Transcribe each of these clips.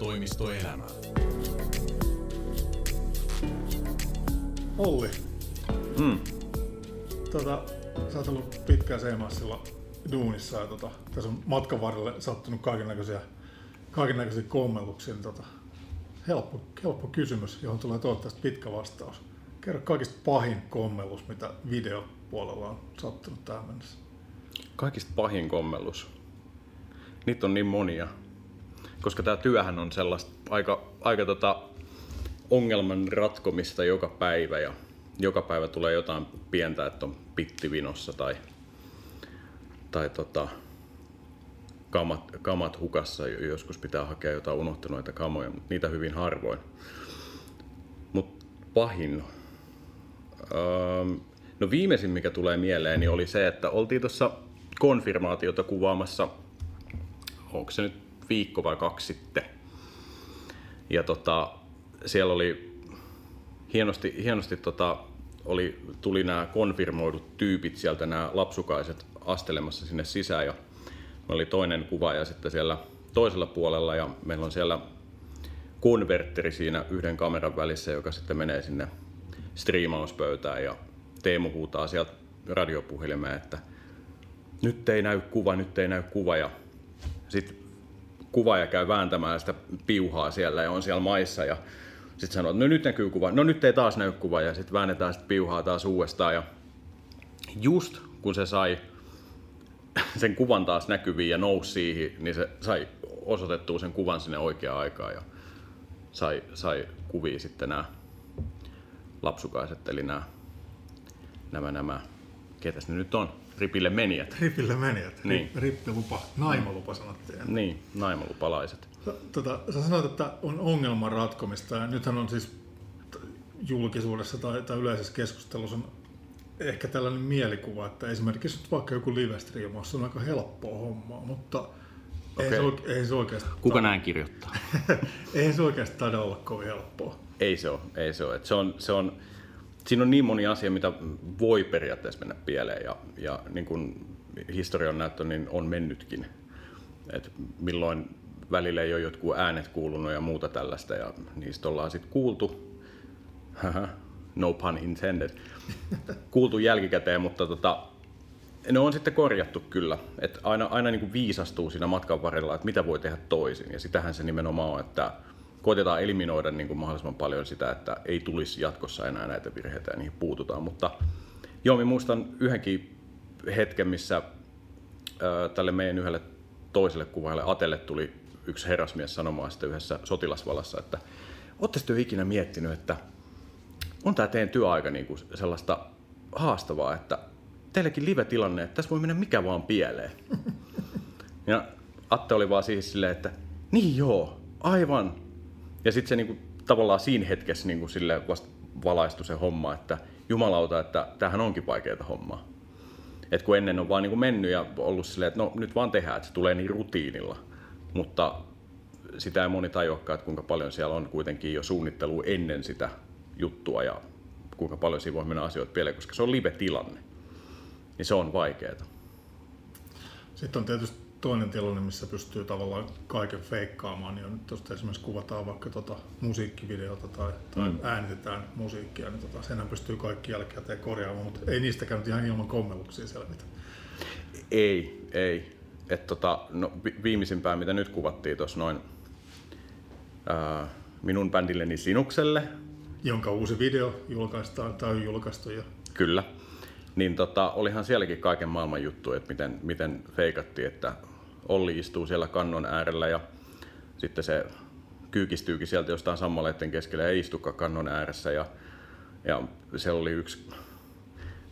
toimistoelämä. Olli, Mm. tota, sä oot ollut pitkään Seemassilla duunissa ja tota, tässä on matkan varrelle sattunut kaikennäköisiä, kaikennäköisiä kommelluksia. Niin tota, helppo, helppo kysymys, johon tulee toivottavasti pitkä vastaus. Kerro kaikista pahin kommellus, mitä videopuolella on sattunut tähän mennessä. Kaikista pahin kommellus. Niitä on niin monia. Koska tämä työhän on sellaista aika, aika tota ongelman ratkomista joka päivä ja joka päivä tulee jotain pientä, että on pittivinossa tai, tai tota, kamat, kamat hukassa. Joskus pitää hakea jotain unohtuneita kamoja, mutta niitä hyvin harvoin. Mutta pahin. Öö, no viimeisin, mikä tulee mieleen, niin oli se, että oltiin tuossa konfirmaatiota kuvaamassa, onko se nyt viikko vai kaksi sitten. Ja tota, siellä oli hienosti, hienosti tota, oli, tuli nämä konfirmoidut tyypit sieltä, nämä lapsukaiset astelemassa sinne sisään. Ja oli toinen kuvaaja sitten siellä toisella puolella ja meillä on siellä konvertteri siinä yhden kameran välissä, joka sitten menee sinne striimauspöytään ja Teemu huutaa sieltä radiopuhelimeen, että nyt ei näy kuva, nyt ei näy kuva ja sitten kuvaaja käy vääntämään sitä piuhaa siellä ja on siellä maissa ja sitten sanoo, että no nyt näkyy kuva, no nyt ei taas näy kuva ja sitten väännetään sitä piuhaa taas uudestaan ja just kun se sai sen kuvan taas näkyviin ja nousi siihen, niin se sai osoitettua sen kuvan sinne oikeaan aikaan ja sai, sai kuvia sitten nämä lapsukaiset, eli nämä, nämä, nämä. Ketäs ne nyt on, ripille menijät. Ripille menijät. Niin. Rippilupa, naimalupa sanottiin. Niin, naimalupalaiset. Sä- Tota, sä sanoit, että on ongelman ratkomista ja nythän on siis julkisuudessa tai, tai yleisessä keskustelussa on ehkä tällainen mielikuva, että esimerkiksi nyt vaikka joku live-striimaus on aika helppoa hommaa, mutta okay. ei, se, oike- ei se oikeasti, Kuka näin kirjoittaa? ei se oikeasti taida olla kovin helppoa. Ei se ole, ei se ole. Et se on, se on, siinä on niin moni asia, mitä voi periaatteessa mennä pieleen ja, ja niin kuin historian näyttö niin on mennytkin. Et milloin välillä ei ole jotkut äänet kuulunut ja muuta tällaista ja niistä ollaan sitten kuultu. No pun intended. Kuultu jälkikäteen, mutta tota, ne on sitten korjattu kyllä. Et aina aina niin kuin viisastuu siinä matkan varrella, että mitä voi tehdä toisin. Ja sitähän se nimenomaan on, että koitetaan eliminoida niin kuin mahdollisimman paljon sitä, että ei tulisi jatkossa enää näitä virheitä ja niihin puututaan. Mutta joo, minä muistan yhdenkin hetken, missä ää, tälle meidän yhdelle toiselle kuvaajalle Atelle tuli yksi herrasmies sanomaan sitten yhdessä sotilasvalassa, että Oletteko te ikinä miettinyt, että on tämä teidän työaika niin kuin sellaista haastavaa, että teillekin live-tilanne, että tässä voi mennä mikä vaan pieleen. Ja Atte oli vaan siis silleen, että niin joo, aivan. Ja sitten se niinku, tavallaan siinä hetkessä niinku sille vasta valaistui se homma, että jumalauta, että tämähän onkin vaikeaa hommaa. Et kun ennen on vaan niinku mennyt ja ollut silleen, että no nyt vaan tehdään, että se tulee niin rutiinilla. Mutta sitä ei moni tajuakaan, että kuinka paljon siellä on kuitenkin jo suunnittelu ennen sitä juttua ja kuinka paljon siinä voi mennä asioita pieleen, koska se on live-tilanne. Niin se on vaikeaa. Sitten on tietysti toinen tilanne, missä pystyy tavallaan kaiken feikkaamaan, niin on nyt tuosta esimerkiksi kuvataan vaikka tota musiikkivideota tai, tai mm. äänitetään musiikkia, niin tota, senhän pystyy kaikki jälkikäteen korjaamaan, mutta ei niistäkään nyt ihan ilman kommelluksia selvitä. Ei, ei. Et tota, no, vi- viimeisimpään, mitä nyt kuvattiin tuossa noin ää, minun bändilleni Sinukselle, Jonka uusi video julkaistaan tai on julkaistu jo. kyllä, niin tota, olihan sielläkin kaiken maailman juttu, että miten, miten feikattiin, että Olli istuu siellä kannon äärellä ja sitten se kyykistyykin sieltä jostain sammaleiden keskellä ja ei istukaan kannon ääressä. Ja, ja siellä oli yksi,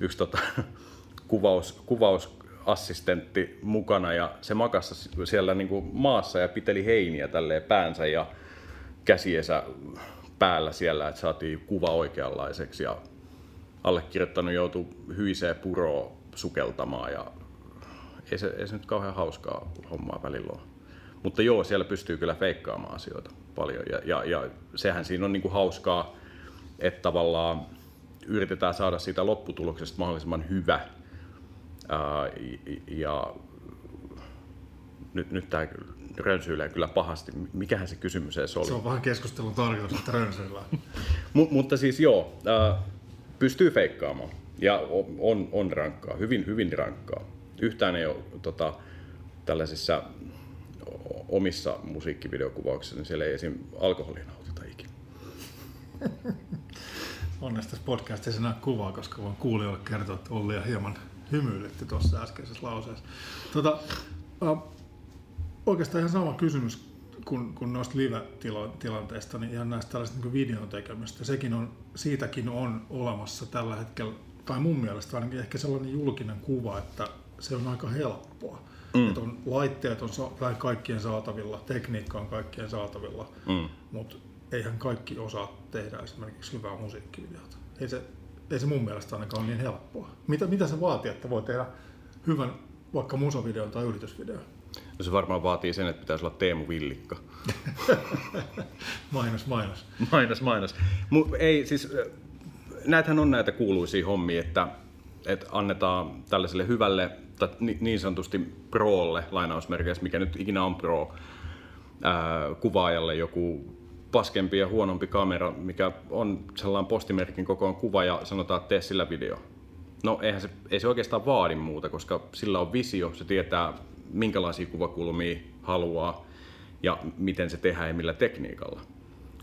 yksi tota, kuvaus, kuvausassistentti mukana ja se makasi siellä niin kuin maassa ja piteli heiniä tälleen päänsä ja käsiensä päällä siellä, että saatiin kuva oikeanlaiseksi ja allekirjoittanut joutui hyiseen puroon sukeltamaan ja ei se, ei se nyt kauhean hauskaa hommaa välillä ole. Mutta joo, siellä pystyy kyllä feikkaamaan asioita paljon ja, ja, ja sehän siinä on niinku hauskaa, että tavallaan yritetään saada siitä lopputuloksesta mahdollisimman hyvä. Ää, ja nyt, nyt tämä rönsyilee kyllä pahasti. Mikähän se kysymys edes oli? Se on vähän keskustelun tarkoitus, että rönsyillään. M- mutta siis joo, äh, pystyy feikkaamaan. Ja on, on rankkaa, hyvin, hyvin rankkaa. Yhtään ei ole tota, tällaisissa omissa musiikkivideokuvauksissa, niin siellä ei esim. alkoholia nautita ikinä. Onneksi tässä podcastissa näe kuvaa, koska voin kuulijoille kertoa, että Olli ja hieman hymyilytti tuossa äskeisessä lauseessa. Tota, äh, oikeastaan ihan sama kysymys kun, kun noista live-tilanteista, niin ihan näistä tällaista niin videon tekemistä. Sekin on, siitäkin on olemassa tällä hetkellä, tai mun mielestä ainakin ehkä sellainen julkinen kuva, että se on aika helppoa. Mm. Että on, laitteet on sa- kaikkien saatavilla, tekniikka on kaikkien saatavilla, mm. mutta eihän kaikki osaa tehdä esimerkiksi hyvää musiikkivideota. Ei se, ei se mun mielestä ainakaan ole niin helppoa. Mitä, mitä se vaatii, että voi tehdä hyvän vaikka musavideon tai yritysvideon? No se varmaan vaatii sen, että pitäisi olla Teemu Villikka. mainos, mainos. Mainos, mainos. Mut ei, siis, näitähän on näitä kuuluisia hommia, että, että annetaan tällaiselle hyvälle, tai niin sanotusti prolle, lainausmerkeissä, mikä nyt ikinä on pro, ää, kuvaajalle joku paskempi ja huonompi kamera, mikä on sellainen postimerkin kokoon kuva ja sanotaan, että tee sillä video. No eihän se, ei se oikeastaan vaadi muuta, koska sillä on visio, se tietää minkälaisia kuvakulmia haluaa ja miten se tehdään ja millä tekniikalla.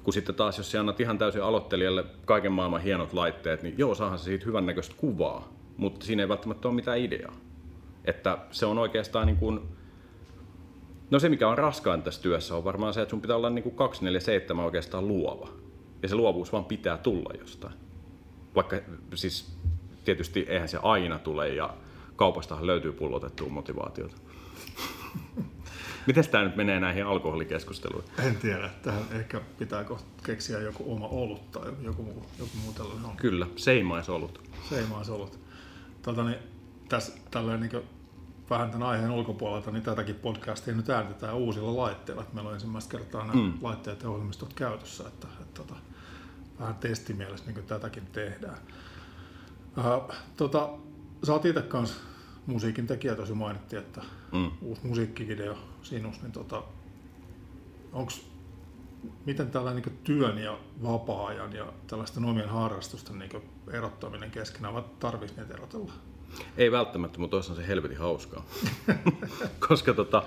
Kun sitten taas, jos sä annat ihan täysin aloittelijalle kaiken maailman hienot laitteet, niin joo, saahan se siitä hyvän näköistä kuvaa, mutta siinä ei välttämättä ole mitään ideaa. Että se on oikeastaan niin kuin, no se mikä on raskain tässä työssä on varmaan se, että sun pitää olla niin kuin 247 oikeastaan luova. Ja se luovuus vaan pitää tulla jostain. Vaikka siis tietysti eihän se aina tule ja kaupastahan löytyy pullotettua motivaatiota. Miten tämä nyt menee näihin alkoholikeskusteluihin? En tiedä. Tähän ehkä pitää keksiä joku oma olut tai joku muu, joku muu tällainen on. Kyllä, seimaisolut. Seimaisolut. Tota, niin, tässä tällainen niin vähän tämän aiheen ulkopuolelta, niin tätäkin podcastia nyt äänitetään uusilla laitteilla. Meillä on ensimmäistä kertaa nämä mm. laitteet ja ohjelmistot käytössä, että, että, että tota, vähän testimielessä niin tätäkin tehdään. Äh, tota, sä oot itse kanssa musiikin tekijä tosi mainittiin, että mm. uusi musiikkivideo sinus, niin tota, onks, miten tällainen niin työn ja vapaa-ajan ja tällaisten omien harrastusten niin erottaminen keskenään, vai tarvitsisi niitä erotella? Ei välttämättä, mutta toisaalta se helvetin hauskaa. Koska tota,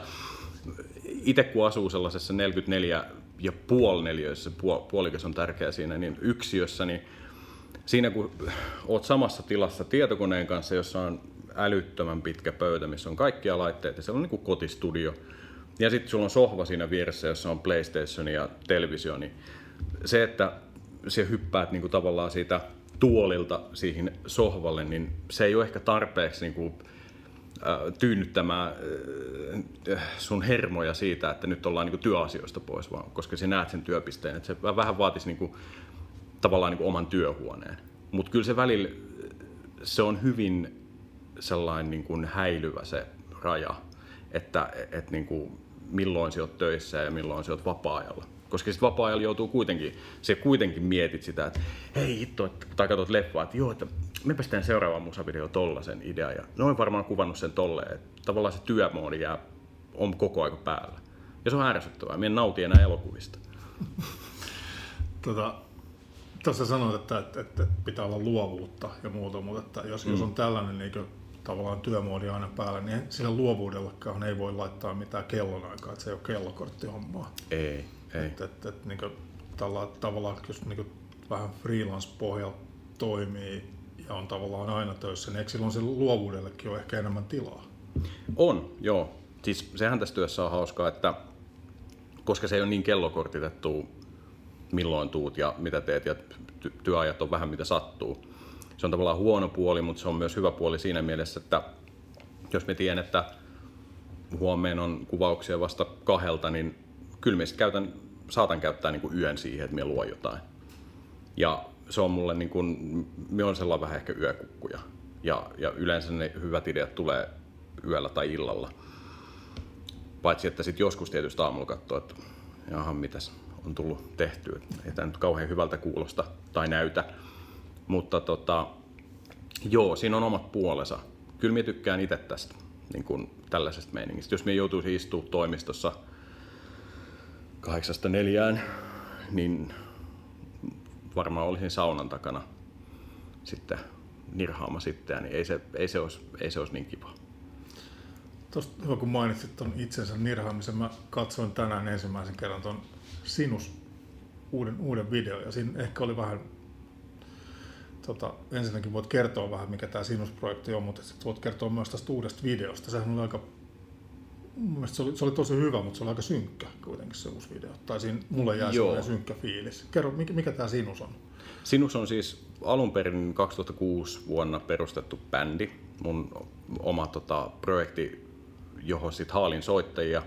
itse kun asuu sellaisessa 44 ja puoli neliössä, puolikas on tärkeä siinä, niin yksiössä, niin siinä kun oot samassa tilassa tietokoneen kanssa, jossa on älyttömän pitkä pöytä, missä on kaikkia laitteita. Siellä on niin kuin kotistudio. Ja sitten sulla on sohva siinä vieressä, jossa on PlayStation ja televisio. Niin se, että se hyppäät niin kuin tavallaan siitä tuolilta siihen sohvalle, niin se ei ole ehkä tarpeeksi niin kuin, tyynnyttämään sun hermoja siitä, että nyt ollaan niin kuin työasioista pois, vaan koska sä näet sen työpisteen. Että se vähän vaatisi niin kuin, tavallaan niin kuin oman työhuoneen. Mutta kyllä se välillä, se on hyvin sellainen niin kuin häilyvä se raja, että et niin kuin milloin sä oot töissä ja milloin sä oot vapaa-ajalla. Koska sitten vapaa-ajalla joutuu kuitenkin, se kuitenkin mietit sitä, että hei hitto, että, tai katsot leffaa, että joo, että mepäs teen seuraavan musavideo tollasen idea. Ja noin varmaan kuvannut sen tolleen, että tavallaan se työmoodi jää, on koko aika päällä. Ja se on ärsyttävää, minä nautin enää elokuvista. tota, tuossa sanoit, että, että, että, pitää olla luovuutta ja muuta, mutta että jos, mm. jos on tällainen niin tavallaan työmoodi aina päällä, niin sillä luovuudellakaan ei voi laittaa mitään kellonaikaa, että se ei ole kellokorttihommaa. Ei, ei. Että, että, että niin kuin, tavallaan, tavallaan jos niin kuin, vähän freelance-pohjalta toimii ja on tavallaan aina töissä, niin eikö silloin se luovuudellekin ole ehkä enemmän tilaa? On, joo. Siis sehän tässä työssä on hauskaa, että koska se ei ole niin kellokortitettu, milloin tuut ja mitä teet ja työajat on vähän mitä sattuu, se on tavallaan huono puoli, mutta se on myös hyvä puoli siinä mielessä, että jos me tiedän, että huomeen on kuvauksia vasta kahdelta, niin kyllä käytän, saatan käyttää niin kuin yön siihen, että me luo jotain. Ja se on mulle, niin kuin, me on sellainen vähän ehkä yökukkuja. Ja, ja yleensä ne hyvät ideat tulee yöllä tai illalla. Paitsi, että sitten joskus tietysti aamulla katsoo, että jaha, mitäs on tullut tehtyä. Ei tämä nyt kauhean hyvältä kuulosta tai näytä. Mutta tota, joo, siinä on omat puolensa. Kyllä minä tykkään itse tästä. niin kuin tällaisesta meiningistä. Jos me joutuisi istua toimistossa kahdeksasta neljään, niin varmaan olisin saunan takana sitten nirhaama sitten, niin ei se, ei se, olisi, ei se olisi niin kiva. Tuosta hyvä, kun mainitsit tuon itsensä nirhaamisen. Mä katsoin tänään ensimmäisen kerran tuon Sinus uuden, uuden videon ja siinä ehkä oli vähän Tota, ensinnäkin voit kertoa vähän, mikä tämä Sinus-projekti on, mutta sitten voit kertoa myös tästä uudesta videosta. Sehän oli aika, mun se oli, se oli tosi hyvä, mutta se oli aika synkkä kuitenkin se uusi video. Tai siinä mulle jäi sellainen synkkä fiilis. Kerro, mikä, mikä tämä Sinus on? Sinus on siis alun perin 2006 vuonna perustettu bändi. Mun oma tota, projekti, johon sitten haalin soittajia.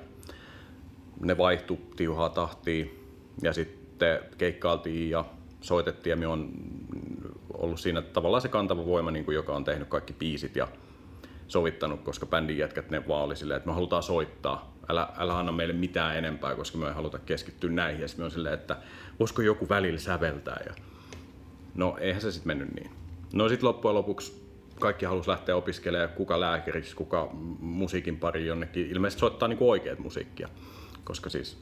Ne vaihtu tiuhaa tahtiin ja sitten keikkailtiin ja soitettiin ja me on ollut siinä tavallaan se kantava voima, niin kuin joka on tehnyt kaikki biisit ja sovittanut, koska bändin jätkät ne vaan oli silleen, että me halutaan soittaa. Älä, älä anna meille mitään enempää, koska me ei haluta keskittyä näihin. Ja sitten on silleen, että voisiko joku välillä säveltää. Ja... No eihän se sitten mennyt niin. No sitten loppujen lopuksi kaikki halusi lähteä opiskelemaan, kuka lääkäriksi, kuka musiikin pari jonnekin. Ilmeisesti soittaa niinku oikeat musiikkia, koska siis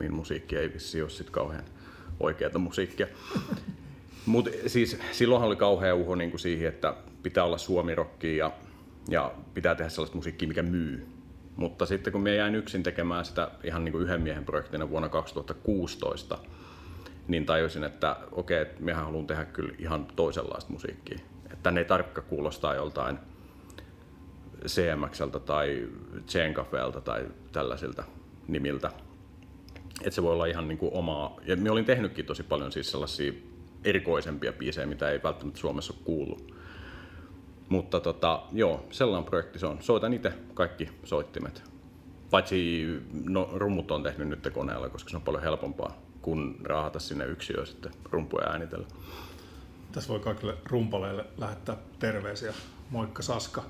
min musiikki ei vissi ole sitten kauhean oikeata musiikkia. Mutta siis silloinhan oli kauhea uho niin kuin siihen, että pitää olla suomirokkia ja, ja pitää tehdä sellaista musiikkia, mikä myy. Mutta sitten kun me jäin yksin tekemään sitä ihan niin kuin yhden miehen projektina vuonna 2016, niin tajusin, että okei, että mehän haluan tehdä kyllä ihan toisenlaista musiikkia. Että ne ei tarkka kuulostaa joltain CMXltä tai Chain Cafeelta tai tällaisilta nimiltä. Että se voi olla ihan niin kuin omaa. Ja me olin tehnytkin tosi paljon siis sellaisia erikoisempia biisejä, mitä ei välttämättä Suomessa ole kuullut. Mutta tota, joo, sellainen projekti se on. Soitan itse kaikki soittimet. Paitsi no, rummut on tehnyt nyt koneella, koska se on paljon helpompaa kuin raahata sinne yksiöön sitten rumpuja äänitellä. Tässä voi kaikille rumpaleille lähettää terveisiä. Moikka Saska.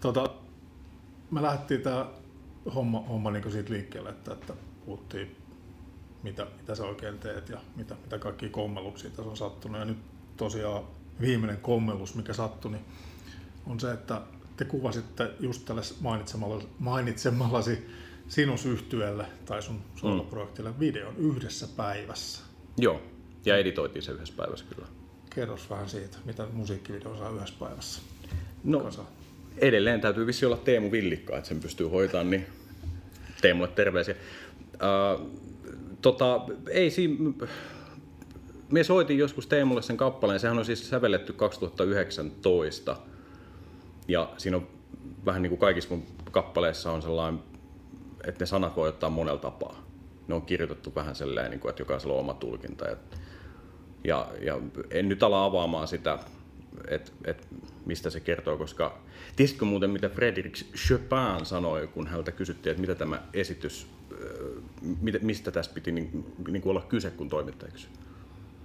Tota, me lähdettiin tämä homma, homma niin siitä liikkeelle, että, että puhuttiin mitä, mitä sä oikein teet ja mitä, mitä kaikki kommelluksia tässä on sattunut. Ja nyt tosiaan viimeinen kommellus, mikä sattui, niin on se, että te kuvasitte just tälle mainitsemallasi, mainitsemallasi sinus yhtyölle tai sun soloprojektille videon yhdessä päivässä. Joo, ja editoitiin se yhdessä päivässä kyllä. Kerros vähän siitä, mitä musiikkivideo saa yhdessä päivässä. No, Kasa. edelleen täytyy vissi olla Teemu Villikka, että sen pystyy hoitamaan, niin Teemulle terveisiä. Uh, tota, ei siinä, me soitin joskus Teemulle sen kappaleen, sehän on siis sävelletty 2019. Ja siinä on vähän niin kuin kaikissa mun kappaleissa on sellainen, että ne sanat voi ottaa monella tapaa. Ne on kirjoitettu vähän sellainen, niin kuin, että jokaisella on oma tulkinta. Ja, ja en nyt ala avaamaan sitä, että et mistä se kertoo, koska tiesitkö muuten, mitä Frédéric Chopin sanoi, kun häneltä kysyttiin, että mitä tämä esitys mistä tässä piti niin, niin kuin olla kyse, kun toimittaja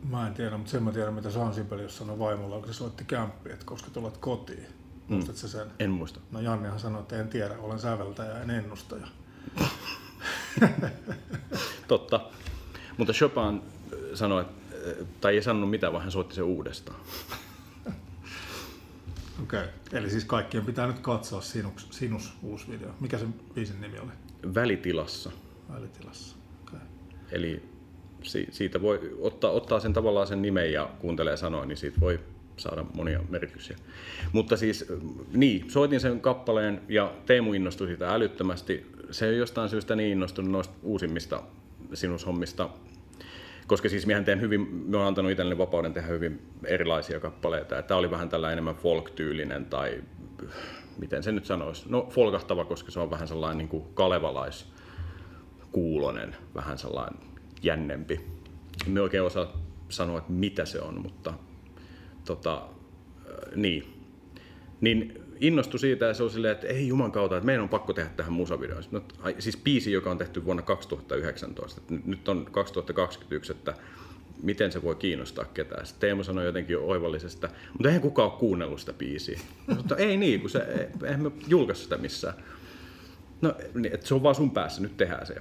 Mä en tiedä, mutta sen mä tiedän, mitä San Sibelius sanoi vaimolla, kun se soitti kämppiä, että koska tulet kotiin. Mm. Muistatko sen? En muista. No Jannehan sanoi, että en tiedä, olen säveltäjä, en ennustaja. Totta. Mutta Chopin sanoi, tai ei sanonut mitään, vaan hän soitti sen uudestaan. Okei, okay. eli siis kaikkien pitää nyt katsoa Sinus, Sinus uusi video. Mikä sen biisin nimi oli? välitilassa. Välitilassa, okay. Eli siitä voi ottaa, ottaa sen tavallaan sen nimen ja kuuntelee sanoa, niin siitä voi saada monia merkityksiä. Mutta siis niin, soitin sen kappaleen ja Teemu innostui siitä älyttömästi. Se ei jostain syystä niin innostunut noista uusimmista sinushommista, koska siis mehän teen hyvin, me on antanut itselleni vapauden tehdä hyvin erilaisia kappaleita. Tämä oli vähän tällainen enemmän folk-tyylinen tai miten se nyt sanoisi, no folkahtava, koska se on vähän sellainen niin kuin kalevalais kuulonen, vähän sellainen jännempi. Me oikein osaa sanoa, että mitä se on, mutta tota, äh, niin. Niin innostui siitä ja se on silleen, että ei juman kautta, että meidän on pakko tehdä tähän musavideoon. No, siis biisi, joka on tehty vuonna 2019. Nyt on 2021, että miten se voi kiinnostaa ketään. Sitten Teemu sanoi jotenkin oivallisesta, mutta eihän kukaan ole kuunnellut sitä biisiä. Mutta ei niin, kun se, eihän me julkaista sitä missään. No, niin, että se on vaan sun päässä, nyt tehdään se.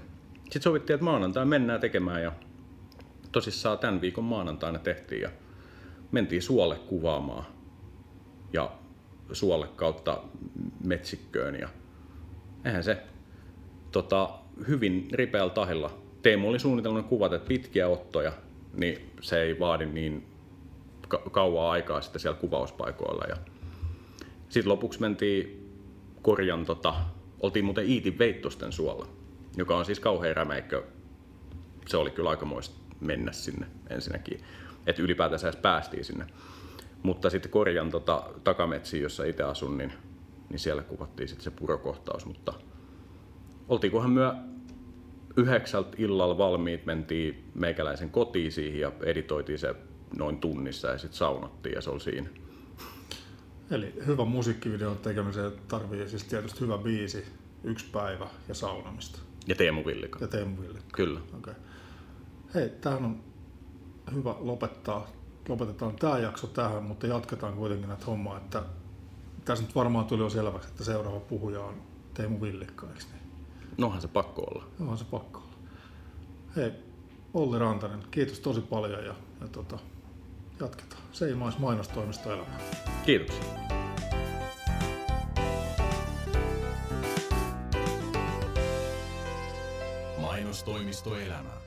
Sitten sovittiin, että maanantai mennään tekemään ja tosissaan tämän viikon maanantaina tehtiin ja mentiin suolle kuvaamaan ja suolle kautta metsikköön ja eihän se tota, hyvin ripeällä tahilla. Teemu oli suunnitellut kuvat, että pitkiä ottoja, niin se ei vaadi niin ka- kauaa aikaa sitten siellä kuvauspaikoilla. Ja sitten lopuksi mentiin korjan, tota, oltiin muuten Iitin Veittosten suolla, joka on siis kauhean rämeikkö. Se oli kyllä aikamoista mennä sinne ensinnäkin, että ylipäätänsä edes päästiin sinne. Mutta sitten korjan tota, takametsiin, jossa itse asun, niin, niin siellä kuvattiin sitten se purokohtaus. Mutta oltiinkohan myö yhdeksältä illalla valmiit, mentiin meikäläisen kotiin siihen ja editoitiin se noin tunnissa ja sitten saunottiin ja se oli siinä. Eli hyvä musiikkivideon tekemiseen tarvii siis tietysti hyvä biisi, yksi päivä ja saunamista. Ja Teemu Villika. Ja Teemu Ville. Kyllä. Okay. Hei, tähän on hyvä lopettaa. Lopetetaan tämä jakso tähän, mutta jatketaan kuitenkin näitä hommaa, että tässä nyt varmaan tuli jo selväksi, että seuraava puhuja on Teemu Villikka, eikö niin? Nohan se pakko olla. Onhan se pakko olla. Hei, Olli Rantanen, kiitos tosi paljon ja, ja tota, jatketaan. Seimais mainostoimisto elämää. Kiitoksia. Yleisradiostoimistoelämää.